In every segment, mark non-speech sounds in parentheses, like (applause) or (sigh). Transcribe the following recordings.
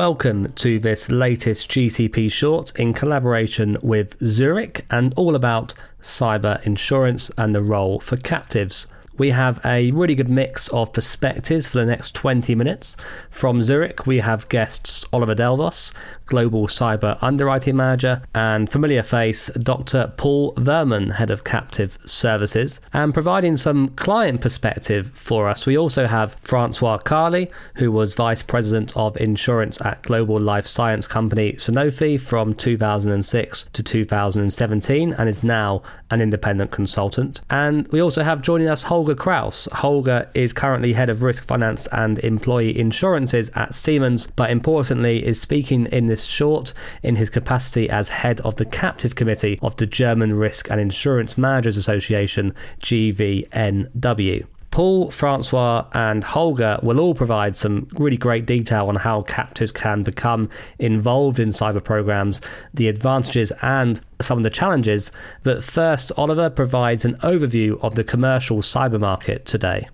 Welcome to this latest GCP short in collaboration with Zurich and all about cyber insurance and the role for captives we have a really good mix of perspectives for the next 20 minutes. From Zurich, we have guests Oliver Delvos, Global Cyber Underwriting Manager, and familiar face Dr. Paul Wöhrmann, Head of Captive Services. And providing some client perspective for us, we also have Francois Carly, who was Vice President of Insurance at global life science company Sanofi from 2006 to 2017 and is now an independent consultant. And we also have joining us Holger Kraus. Holger is currently Head of Risk Finance and Employee Insurances at Siemens, but importantly is speaking in this short in his capacity as head of the captive committee of the German Risk and Insurance Managers Association, GVNW. Paul, Francois, and Holger will all provide some really great detail on how captives can become involved in cyber programs, the advantages and some of the challenges. But first, Oliver provides an overview of the commercial cyber market today.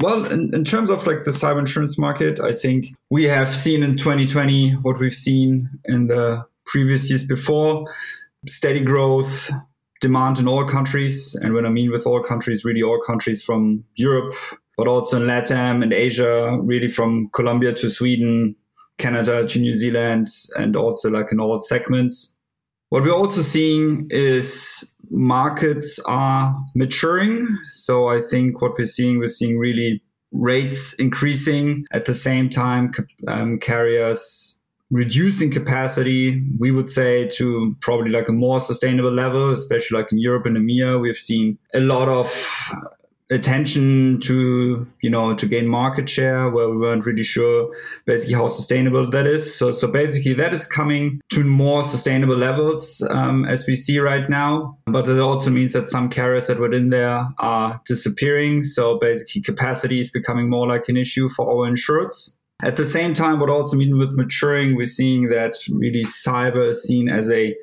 Well, in, in terms of like the cyber insurance market, I think we have seen in 2020 what we've seen in the previous years before steady growth, demand in all countries. And when I mean with all countries, really all countries from Europe, but also in LATAM and Asia, really from Colombia to Sweden, Canada to New Zealand, and also like in all segments. What we're also seeing is markets are maturing. So I think what we're seeing, we're seeing really rates increasing at the same time, um, carriers reducing capacity, we would say to probably like a more sustainable level, especially like in Europe and EMEA. We've seen a lot of attention to you know to gain market share where we weren't really sure basically how sustainable that is. So so basically that is coming to more sustainable levels um, as we see right now. But it also means that some carriers that were in there are disappearing. So basically capacity is becoming more like an issue for our insureds at the same time what also means with maturing we're seeing that really cyber is seen as a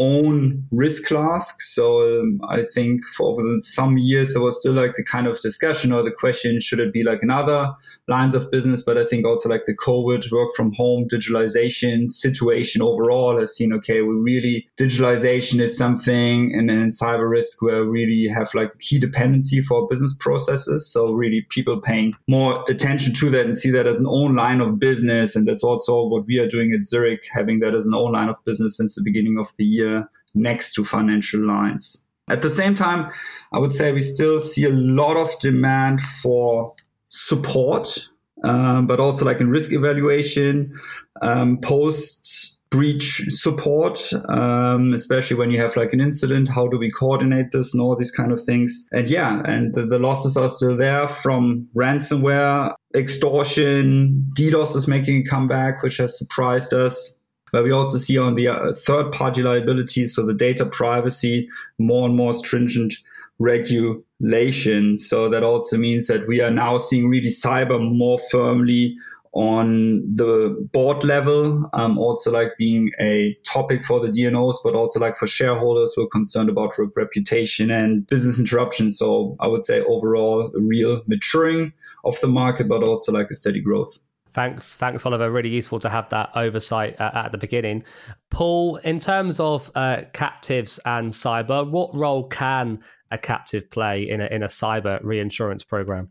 own risk class. So um, I think for some years there was still like the kind of discussion or the question should it be like another lines of business? But I think also like the COVID work from home digitalization situation overall has seen okay, we really digitalization is something, and then cyber risk where we really have like key dependency for business processes. So really people paying more attention to that and see that as an own line of business, and that's also what we are doing at Zurich, having that as an own line of business since the beginning of the year next to financial lines. At the same time, I would say we still see a lot of demand for support, um, but also like in risk evaluation, um, post breach support, um, especially when you have like an incident. How do we coordinate this and all these kind of things? And yeah, and the, the losses are still there from ransomware, extortion, DDoS is making a comeback, which has surprised us. But we also see on the uh, third party liability, so the data privacy, more and more stringent regulation. So that also means that we are now seeing really cyber more firmly on the board level, um, also like being a topic for the D&Os, but also like for shareholders who are concerned about reputation and business interruption. So I would say overall a real maturing of the market, but also like a steady growth. Thanks, thanks, Oliver. Really useful to have that oversight uh, at the beginning. Paul, in terms of uh, captives and cyber, what role can a captive play in a, in a cyber reinsurance program?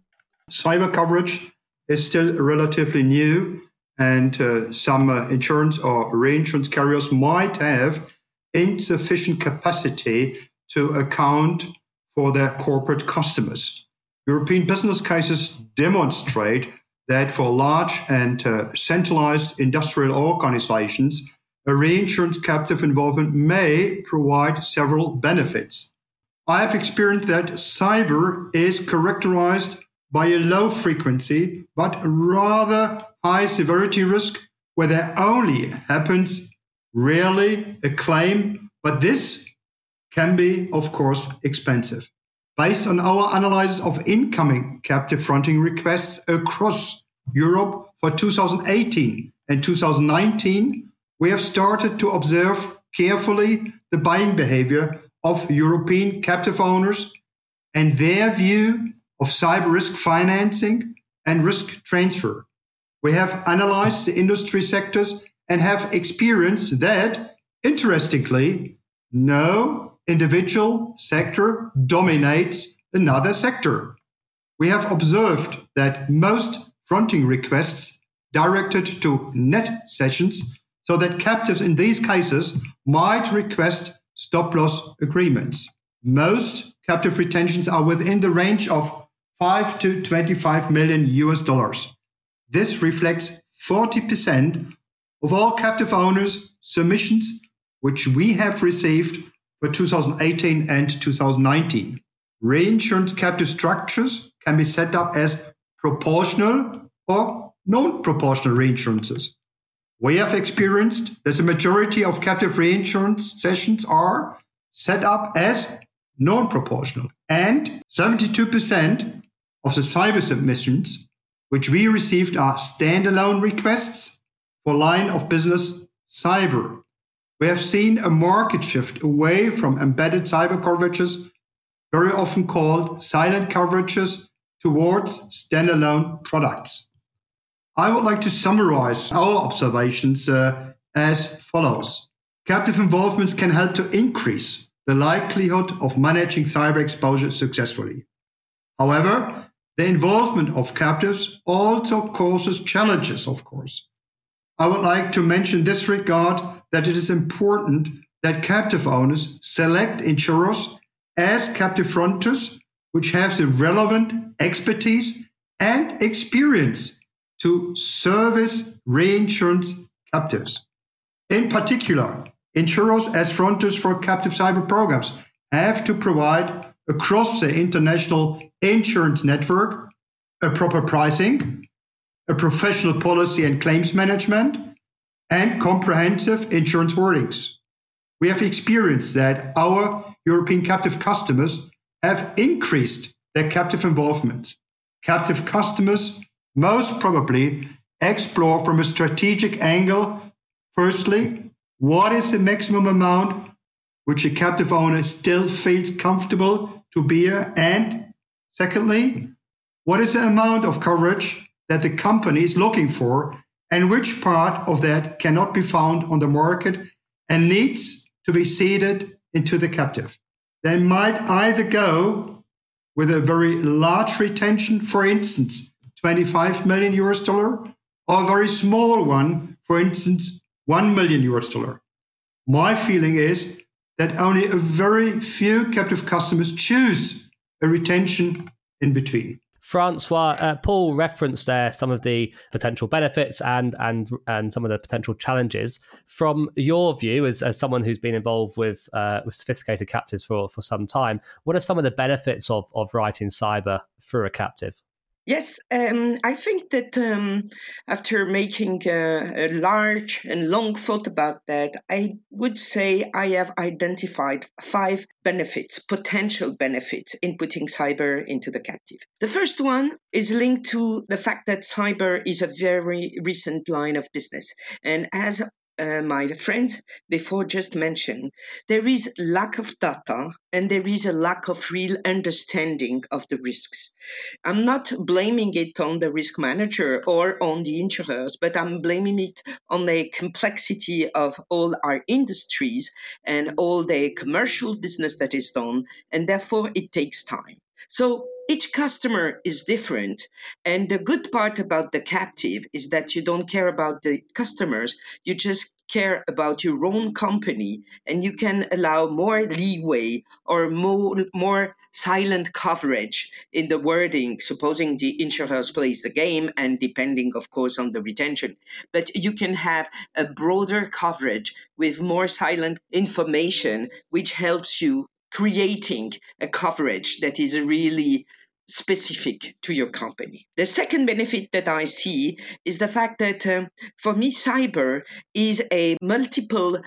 Cyber coverage is still relatively new, and uh, some uh, insurance or reinsurance carriers might have insufficient capacity to account for their corporate customers. European business cases demonstrate that for large and uh, centralized industrial organizations, a reinsurance captive involvement may provide several benefits. I have experienced that cyber is characterized by a low frequency but rather high severity risk where there only happens rarely a claim, but this can be, of course, expensive. Based on our analysis of incoming captive fronting requests across Europe for 2018 and 2019, we have started to observe carefully the buying behavior of European captive owners and their view of cyber risk financing and risk transfer. We have analyzed the industry sectors and have experienced that, interestingly, no individual sector dominates another sector. We have observed that most fronting requests directed to net cessions so that captives in these cases might request stop loss agreements. Most captive retentions are within the range of 5 to 25 million US dollars. This reflects 40% of all captive owners' submissions, which we have received for 2018 and 2019. Reinsurance captive structures can be set up as proportional or non proportional reinsurances. We have experienced that the majority of captive reinsurance cessions are set up as non proportional, and 72% of the cyber submissions which we received are standalone requests for line of business cyber. We have seen a market shift away from embedded cyber coverages, very often called silent coverages, towards standalone products. I would like to summarize our observations uh, as follows. Captive involvements can help to increase the likelihood of managing cyber exposure successfully. However, the involvement of captives also causes challenges, of course. I would like to mention this regard that it is important that captive owners select insurers as captive fronters which have the relevant expertise and experience to service reinsurance captives. In particular, insurers as fronters for captive cyber programs have to provide across the international insurance network, a proper pricing, a professional policy and claims management, and comprehensive insurance wordings. We have experienced that our European captive customers have increased their captive involvement. Captive customers most probably explore from a strategic angle firstly, what is the maximum amount which a captive owner still feels comfortable to bear? And secondly, what is the amount of coverage that the company is looking for and which part of that cannot be found on the market and needs to be ceded into the captive? They might either go with a very large retention, for instance, 25 million US dollar, or a very small one, for instance, 1 million US dollar. My feeling is that only a very few captive customers choose a retention in between. Francois, uh, Paul referenced there some of the potential benefits and and and some of the potential challenges. From your view, as, as someone who's been involved with uh, with sophisticated captives for for some time, what are some of the benefits of of writing cyber through a captive? Yes, um, I think that um, after making a, a, large and long thought about that, I would say I have identified five benefits, potential benefits in putting cyber into the captive. The first one is linked to the fact that cyber is a very recent line of business. And as uh, my friends before just mentioned, there is lack of data and there is a lack of real understanding of the risks. I'm not blaming it on the risk manager or on the insurers, but I'm blaming it on the complexity of all our industries and all the commercial business that is done, and therefore it takes time. So each customer is different. And the good part about the captive is that you don't care about the customers, you just care about your own company and you can allow more leeway or more, more silent coverage in the wording, supposing the insurers plays the game and depending, of course, on the retention. But you can have a broader coverage with more silent information, which helps you creating a coverage that is really specific to your company. The second benefit that I see is the fact that uh, for me, cyber is a multiple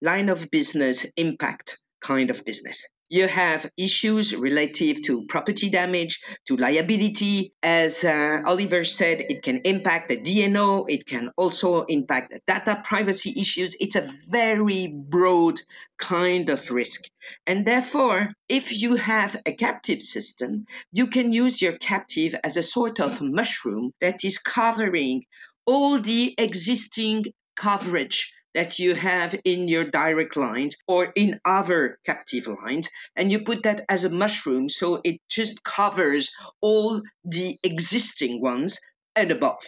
line of business impact kind of business. You have issues relative to property damage, to liability. As uh, Oliver said, it can impact the D&O. It can also impact the data privacy issues. It's a very broad kind of risk. And therefore, if you have a captive system, you can use your captive as a sort of mushroom that is covering all the existing coverage that you have in your direct lines or in other captive lines and you put that as a mushroom so it just covers all the existing ones and above.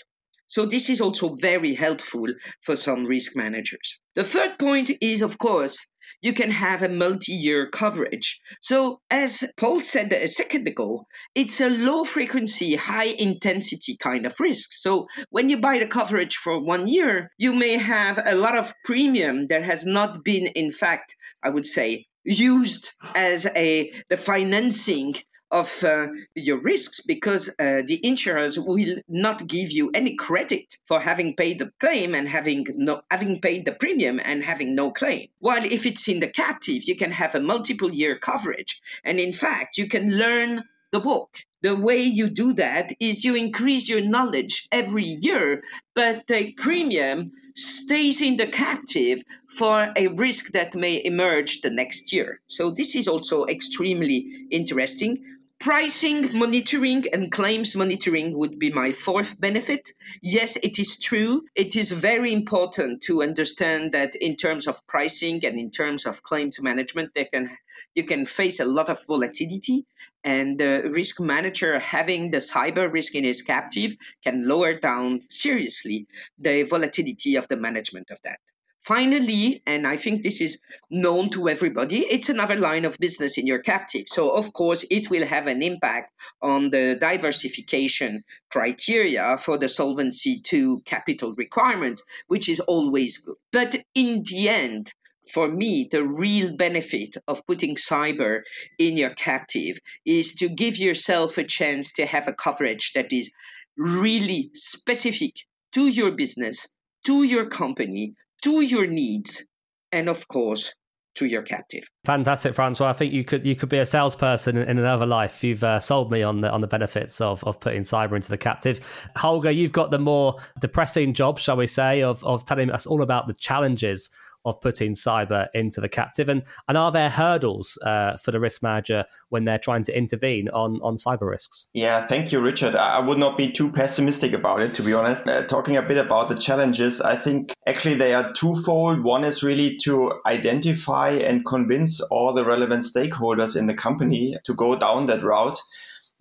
So this is also very helpful for some risk managers. The third point is, of course, you can have a multi-year coverage. So as Paul said a second ago, it's a low frequency, high intensity kind of risk. So when you buy the coverage for one year, you may have a lot of premium that has not been, in fact, I would say, used as a the financing of uh, your risks because uh, the insurers will not give you any credit for having paid the claim and having no having paid the premium and having no claim. While if it's in the captive, you can have a multiple year coverage, and in fact, you can learn the book. The way you do that is you increase your knowledge every year, but the premium stays in the captive for a risk that may emerge the next year. So this is also extremely interesting. Pricing monitoring and claims monitoring would be my fourth benefit. Yes, it is true. It is very important to understand that in terms of pricing and in terms of claims management, they can you can face a lot of volatility and the risk manager having the cyber risk in his captive can lower down seriously the volatility of the management of that. Finally, and I think this is known to everybody, it's another line of business in your captive. So, of course, it will have an impact on the diversification criteria for the Solvency II capital requirements, which is always good. But in the end, for me, the real benefit of putting cyber in your captive is to give yourself a chance to have a coverage that is really specific to your business, to your company, to your needs, and of course, to your captive. Fantastic, Francois. I think you could you could be a salesperson in, in another life. You've uh, sold me on the on the benefits of, of putting cyber into the captive. Holger, you've got the more depressing job, shall we say, of of telling us all about the challenges of putting cyber into the captive? And, and are there hurdles uh, for the risk manager when they're trying to intervene on, on cyber risks? Yeah, thank you, Richard. I would not be too pessimistic about it, to be honest. Uh, talking a bit about the challenges, I think actually they are twofold. One is really to identify and convince all the relevant stakeholders in the company to go down that route.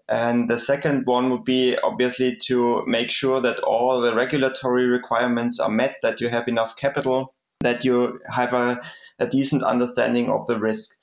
And the second one would be obviously to make sure that all the regulatory requirements are met, that you have enough capital, that you have a, a decent understanding of the risk.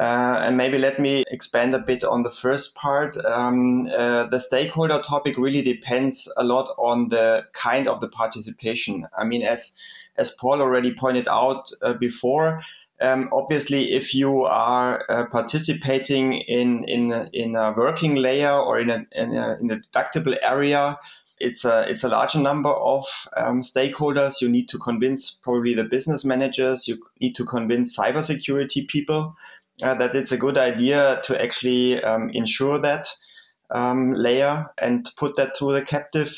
Uh, and maybe let me expand a bit on the first part. Um, uh, the stakeholder topic really depends a lot on the kind of the participation. I mean, as as Paul already pointed out uh, before, um, obviously, if you are uh, participating in in in a working layer or in a in a, in a deductible area, it's a it's a larger number of um, stakeholders. You need to convince probably the business managers. You need to convince cybersecurity people uh, that it's a good idea to actually um, ensure that um, layer and put that through the captive.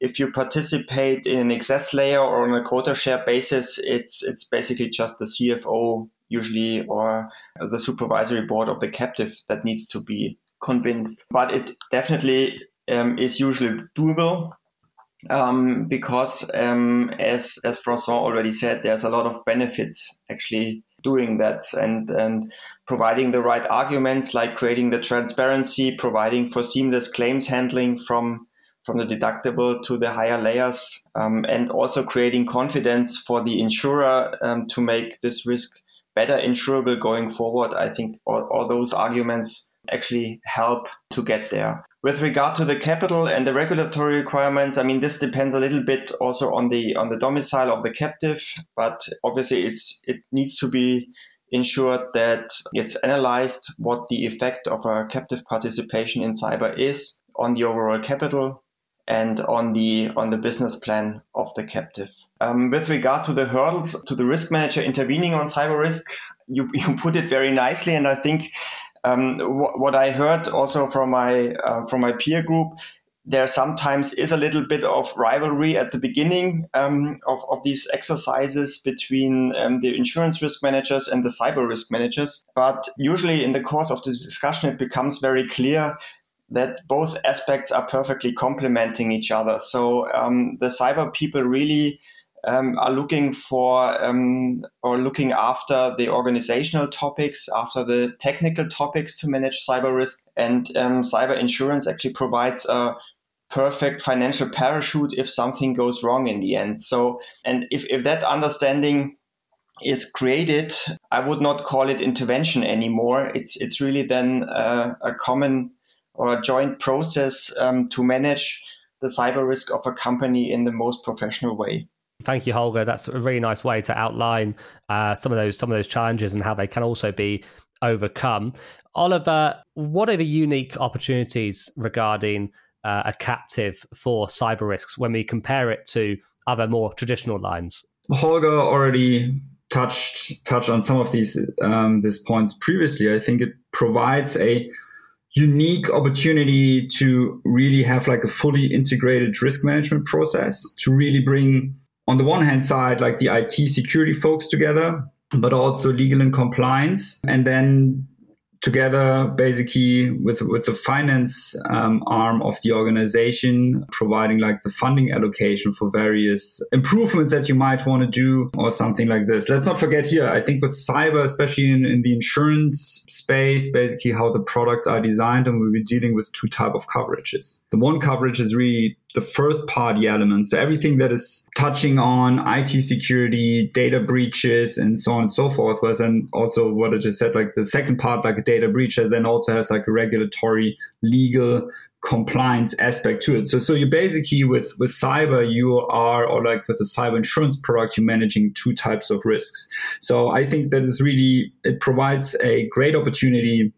If you participate in an excess layer or on a quota share basis, it's it's basically just the CFO usually or the supervisory board of the captive that needs to be convinced. But it definitely um, is usually doable um, because, um, as as Francois already said, there's a lot of benefits actually doing that and and providing the right arguments, like creating the transparency, providing for seamless claims handling from from the deductible to the higher layers, um, and also creating confidence for the insurer um, to make this risk better insurable going forward. I think all, all those arguments actually help to get there. With regard to the capital and the regulatory requirements, I mean this depends a little bit also on the on the domicile of the captive, but obviously it's it needs to be ensured that it's analyzed what the effect of a captive participation in cyber is on the overall capital and on the on the business plan of the captive. Um, with regard to the hurdles to the risk manager intervening on cyber risk, you, (laughs) you put it very nicely, and I think um, wh- what I heard also from my uh, from my peer group there sometimes is a little bit of rivalry at the beginning um, of, of these exercises between um, the insurance risk managers and the cyber risk managers. But usually in the course of the discussion, it becomes very clear that both aspects are perfectly complementing each other. So um, the cyber people really um, are looking for um, or looking after the organizational topics, after the technical topics to manage cyber risk. And um, cyber insurance actually provides a perfect financial parachute if something goes wrong in the end. So, and if, if that understanding is created, I would not call it intervention anymore. It's it's really then uh, a common or a joint process um, to manage the cyber risk of a company in the most professional way. Thank you, Holger. That's a really nice way to outline uh, some of those some of those challenges and how they can also be overcome. Oliver, what are the unique opportunities regarding uh, a captive for cyber risks when we compare it to other more traditional lines? Holger already touched touched on some of these um, these points previously. I think it provides a unique opportunity to really have like a fully integrated risk management process to really bring on the one hand side like the IT security folks together but also legal and compliance. And then together basically with with the finance um, arm of the organization providing like the funding allocation for various improvements that you might want to do or something like this. Let's not forget here i think with cyber especially in, in the insurance space basically how the products are designed and we'll be dealing with two type of coverages. The one coverage is really the first party element. So everything that is touching on IT security, data breaches, and so on and so forth was then also what I just said, like the second part, like a data breach, then also has like a regulatory, legal compliance aspect to it. So so you basically with with cyber you are or like with a cyber insurance product you're managing two types of risks. So I think that is really it provides a great opportunity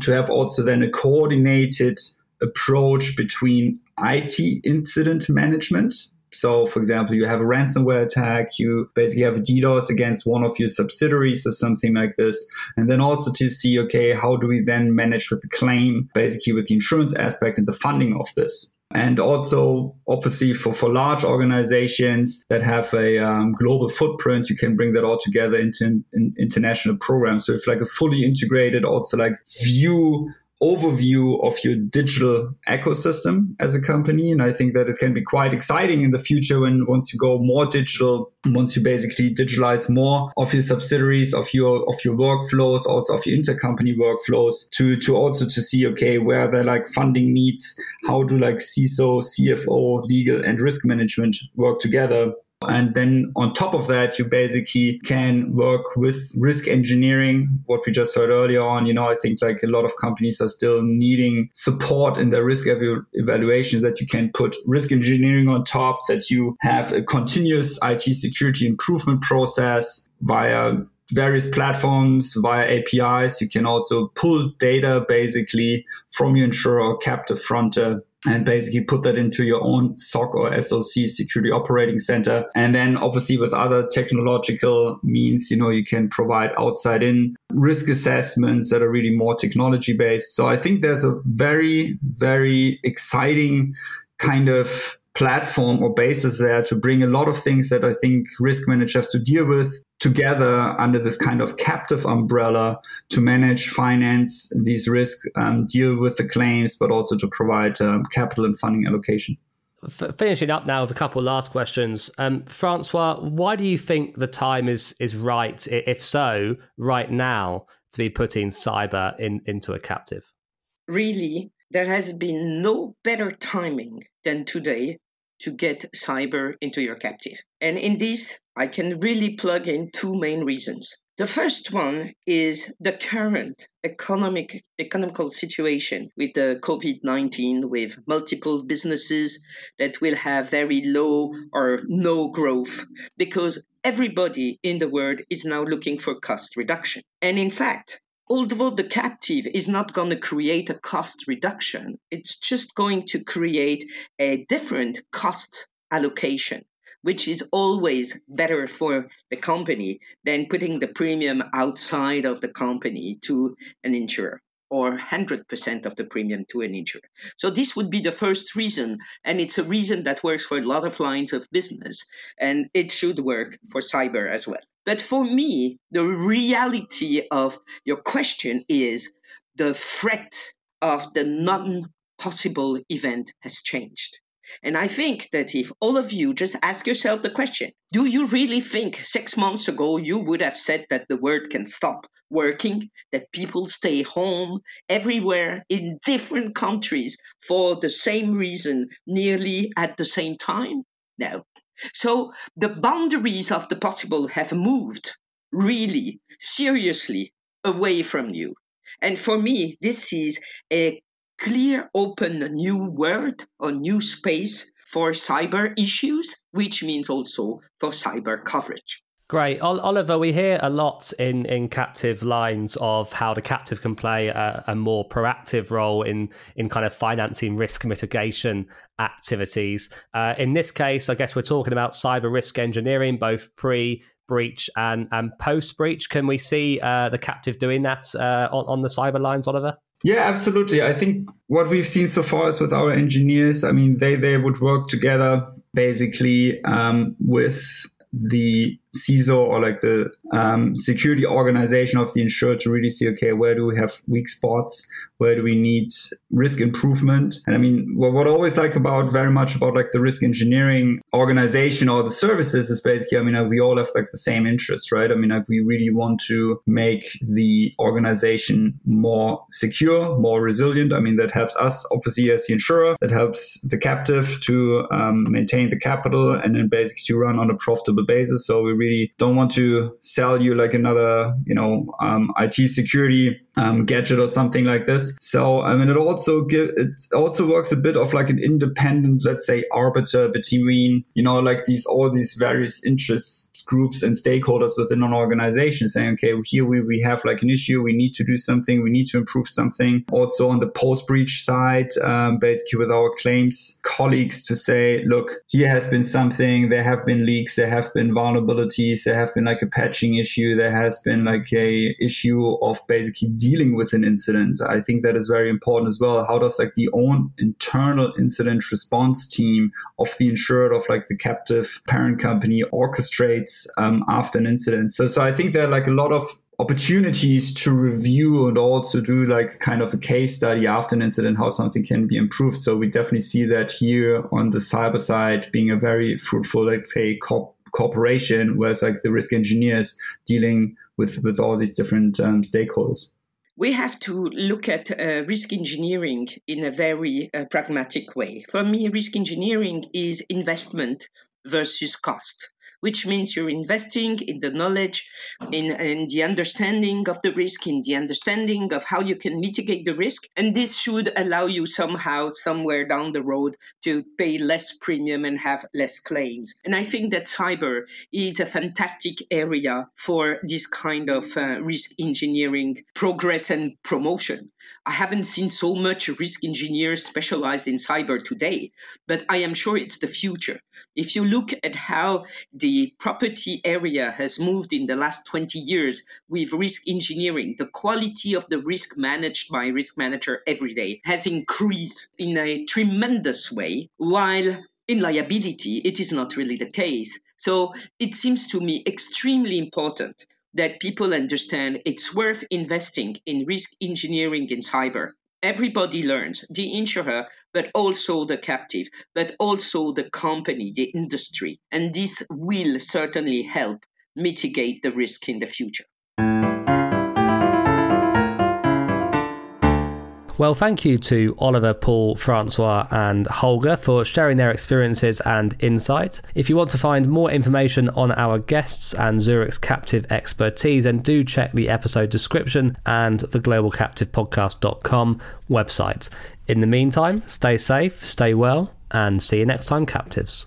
to have also then a coordinated approach between IT incident management. So, for example, you have a ransomware attack, you basically have a DDoS against one of your subsidiaries or something like this. And then also to see, okay, how do we then manage with the claim, basically with the insurance aspect and the funding of this? And also, obviously, for, for large organizations that have a um, global footprint, you can bring that all together into an international program. So, if like a fully integrated, also like view overview of your digital ecosystem as a company. And I think that it can be quite exciting in the future when once you go more digital, once you basically digitalize more of your subsidiaries, of your of your workflows, also of your intercompany workflows, to to also to see okay where the like funding needs, how do like CISO, CFO, legal and risk management work together and then on top of that, you basically can work with risk engineering, what we just heard earlier on. You know, I think like a lot of companies are still needing support in their risk ev- evaluation that you can put risk engineering on top, that you have a continuous IT security improvement process via various platforms via APIs. You can also pull data basically from your insurer or captive fronter and basically put that into your own SOC or SOC security operating center. And then obviously with other technological means, you know, you can provide outside in risk assessments that are really more technology based. So I think there's a very, very exciting kind of platform or basis there to bring a lot of things that I think risk managers have to deal with together under this kind of captive umbrella to manage, finance these risks, um, deal with the claims, but also to provide um, capital and funding allocation. F- finishing up now with a couple last questions, um, Francois. Why do you think the time is is right? If so, right now to be putting cyber in into a captive. Really, there has been no better timing than today to get cyber into your captive. And in this, I can really plug in two main reasons. The first one is the current economic economical situation with the COVID-19 with multiple businesses that will have very low or no growth because everybody in the world is now looking for cost reduction. And in fact, although the captive is not going to create a cost reduction, it's just going to create a different cost allocation, which is always better for the company than putting the premium outside of the company to an insurer or 100% of the premium to an insurer. So this would be the first reason, and it's a reason that works for a lot of lines of business, and it should work for cyber as well. But for me, the reality of your question is the threat of the non possible event has changed. And I think that if all of you just ask yourself the question, do you really think six months ago you would have said that the world can stop working, that people stay home everywhere in different countries for the same reason, nearly at the same time? No. So the boundaries of the possible have moved really seriously away from you. And for me, this is a clear, open a new world a new space for cyber issues, which means also for cyber coverage. Great. Oliver, we hear a lot in, in captive lines of how the captive can play a, a, more proactive role in, in kind of financing risk mitigation activities. Uh, in this case, I guess we're talking about cyber risk engineering, both pre breach and, and post breach. Can we see uh, the captive doing that uh, on, on the cyber lines, Oliver? Yeah, absolutely. I think what we've seen so far is with our engineers, I mean, they, they would work together basically um, with the CISO or like the um, security organization of the insured to really see, okay, where do we have weak spots? Where do we need risk improvement? And I mean, what, what I always like about very much about like the risk engineering organization or the services is basically, I mean, like, we all have like the same interest, right? I mean, like we really want to make the organization more secure, more resilient. I mean, that helps us obviously as the insurer, that helps the captive to um, maintain the capital and then basically to run on a profitable basis. So we really don't want to sell you like another, you know, um, IT security um, gadget or something like this. So I mean, it also give, it also works a bit of like an independent, let's say, arbiter between you know like these all these various interests groups and stakeholders within an organization, saying, okay, here we we have like an issue, we need to do something, we need to improve something. Also on the post breach side, um, basically with our claims colleagues to say, look, here has been something, there have been leaks, there have been vulnerabilities, there have been like a patching issue, there has been like a issue of basically dealing with an incident. I think that is very important as well. How does like the own internal incident response team of the insured of like the captive parent company orchestrates um, after an incident? So, so I think there are like a lot of opportunities to review and also do like kind of a case study after an incident how something can be improved so we definitely see that here on the cyber side being a very fruitful let's say co- cooperation whereas like the risk engineers dealing with with all these different um, stakeholders we have to look at uh, risk engineering in a very uh, pragmatic way. For me, risk engineering is investment versus cost which means you're investing in the knowledge, in, in the understanding of the risk, in the understanding of how you can mitigate the risk. And this should allow you somehow, somewhere down the road, to pay less premium and have less claims. And I think that cyber is a fantastic area for this kind of uh, risk engineering progress and promotion. I haven't seen so much risk engineers specialized in cyber today, but I am sure it's the future. If you look at how the the property area has moved in the last 20 years with risk engineering. The quality of the risk managed by risk manager every day has increased in a tremendous way, while in liability, it is not really the case. So it seems to me extremely important that people understand it's worth investing in risk engineering in cyber everybody learns the insurer but also the captive but also the company the industry. And this will certainly help mitigate the risk in the future Well, thank you to Oliver, Paul, Francois, and Holger for sharing their experiences and insight. If you want to find more information on our guests and Zurich's captive expertise, then do check the episode description and the globalcaptivepodcast.com website. In the meantime, stay safe, stay well, and see you next time, captives.